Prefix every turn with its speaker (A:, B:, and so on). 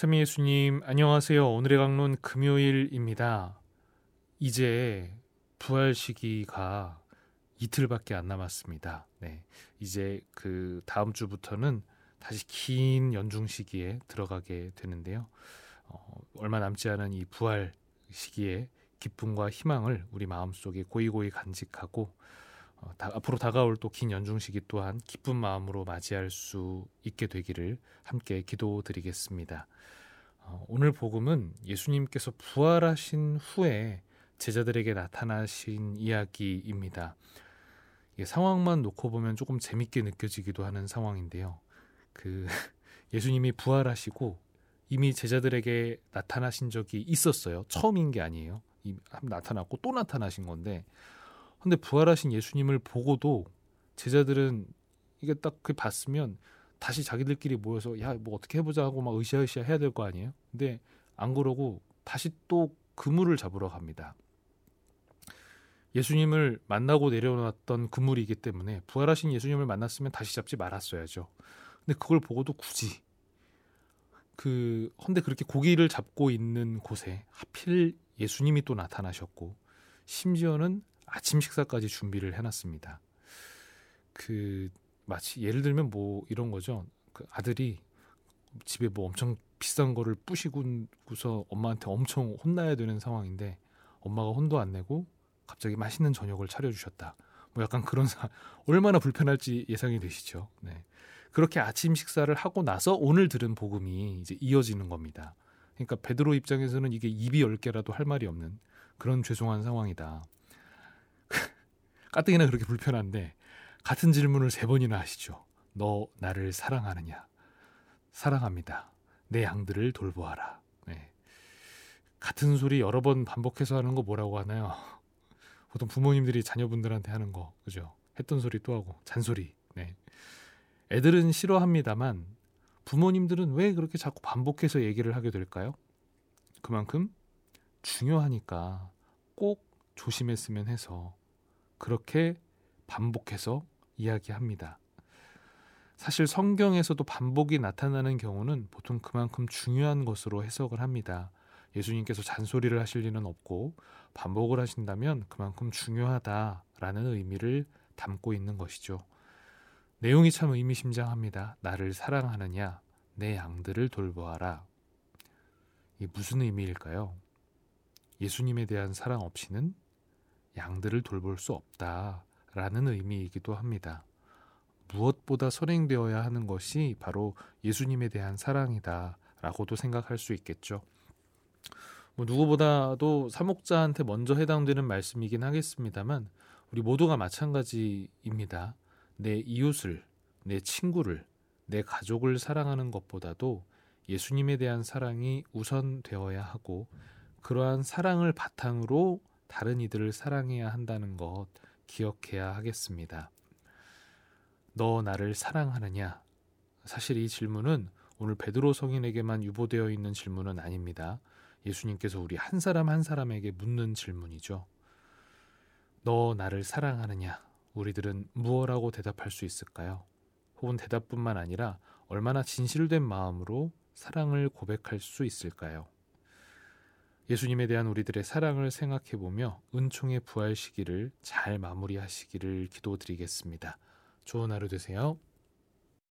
A: 참 예수님 안녕하세요. 오늘의 강론 금요일입니다. 이제 부활 시기가 이틀밖에 안 남았습니다. 네. 이제 그 다음 주부터는 다시 긴 연중 시기에 들어가게 되는데요. 어, 얼마 남지 않은 이 부활 시기에 기쁨과 희망을 우리 마음속에 고이고이 간직하고 어, 다, 앞으로 다가올 또 긴 연중 시기 또한 기쁜 마음으로 맞이할 수 있게 되기를 함께 기도드리겠습니다. 어, 오늘 복음은 예수님께서 부활하신 후에 제자들에게 나타나신 이야기입니다. 상황만 놓고 보면 조금 재밌게 느껴지기도 하는 상황인데요. 그 예수님이 부활하시고 이미 제자들에게 나타나신 적이 있었어요. 처음인 게 아니에요. 나타났고 또 나타나신 건데 근데 부활하신 예수님을 보고도 제자들은 이게 딱 그 봤으면 다시 자기들끼리 모여서 야 뭐 어떻게 해보자 하고 막 으쌰으쌰 해야 될 거 아니에요. 근데 안 그러고 다시 또 그물을 잡으러 갑니다. 예수님을 만나고 내려놨던 그물이기 때문에 부활하신 예수님을 만났으면 다시 잡지 말았어야죠. 근데 그걸 보고도 굳이 그 헌데 그렇게 고기를 잡고 있는 곳에 하필 예수님이 또 나타나셨고 심지어는 아침 식사까지 준비를 해놨습니다. 그 마치 예를 들면 뭐 이런 거죠. 그 아들이 집에 뭐 엄청 비싼 거를 뿌시고서 엄마한테 엄청 혼나야 되는 상황인데 엄마가 혼도 안 내고 갑자기 맛있는 저녁을 차려주셨다. 뭐 약간 그런 사 얼마나 불편할지 예상이 되시죠. 네. 그렇게 아침 식사를 하고 나서 오늘 들은 복음이 이제 이어지는 겁니다. 그러니까 베드로 입장에서는 이게 입이 열 개라도 할 말이 없는 그런 죄송한 상황이다. 가뜩이나 그렇게 불편한데 같은 질문을 세 번이나 하시죠. 너 나를 사랑하느냐? 사랑합니다. 내 양들을 돌보아라. 네. 같은 소리 여러 번 반복해서 하는 거 뭐라고 하나요? 보통 부모님들이 자녀분들한테 하는 거, 그죠? 했던 소리 또 하고 잔소리. 네. 애들은 싫어합니다만 부모님들은 왜 그렇게 자꾸 반복해서 얘기를 하게 될까요? 그만큼 중요하니까 꼭 조심했으면 해서 그렇게 반복해서 이야기합니다. 사실 성경에서도 반복이 나타나는 경우는 보통 그만큼 중요한 것으로 해석을 합니다. 예수님께서 잔소리를 하실 리는 없고 반복을 하신다면 그만큼 중요하다라는 의미를 담고 있는 것이죠. 내용이 참 의미심장합니다. 나를 사랑하느냐, 내 양들을 돌보아라. 이 무슨 의미일까요? 예수님에 대한 사랑 없이는 양들을 돌볼 수 없다라는 의미이기도 합니다. 무엇보다 선행되어야 하는 것이 바로 예수님에 대한 사랑이다라고도 생각할 수 있겠죠. 뭐 누구보다도 사목자한테 먼저 해당되는 말씀이긴 하겠습니다만 우리 모두가 마찬가지입니다. 내 이웃을, 내 친구를, 내 가족을 사랑하는 것보다도 예수님에 대한 사랑이 우선되어야 하고 그러한 사랑을 바탕으로 다른 이들을 사랑해야 한다는 것 기억해야 하겠습니다. 너 나를 사랑하느냐? 사실 이 질문은 오늘 베드로 성인에게만 유보되어 있는 질문은 아닙니다. 예수님께서 우리 한 사람 한 사람에게 묻는 질문이죠. 너 나를 사랑하느냐? 우리들은 무엇라고 대답할 수 있을까요? 혹은 대답뿐만 아니라 얼마나 진실된 마음으로 사랑을 고백할 수 있을까요? 예수님에 대한 우리들의 사랑을 생각해 보며 은총의 부활 시기를 잘 마무리하시기를 기도드리겠습니다. 좋은 하루 되세요.